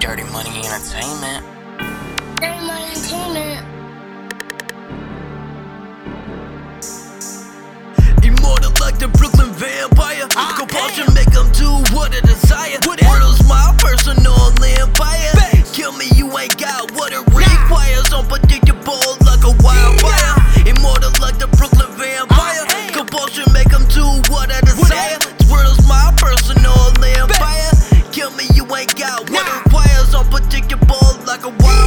Dirty Money Entertainment. Dirty Money Entertainment. Immortal like the Brooklyn vampire. Ah, Compulsion damn. make them do what I desire. What World's my personal empire. Bang. Kill me, you ain't got what it requires. Nah. Unpredictable like a wildfire. Yeah. Immortal like the Brooklyn vampire. Ah, Compulsion make them do what I desire. What World's my personal empire. Bang. Kill me, you ain't got what nah on particular like a wall.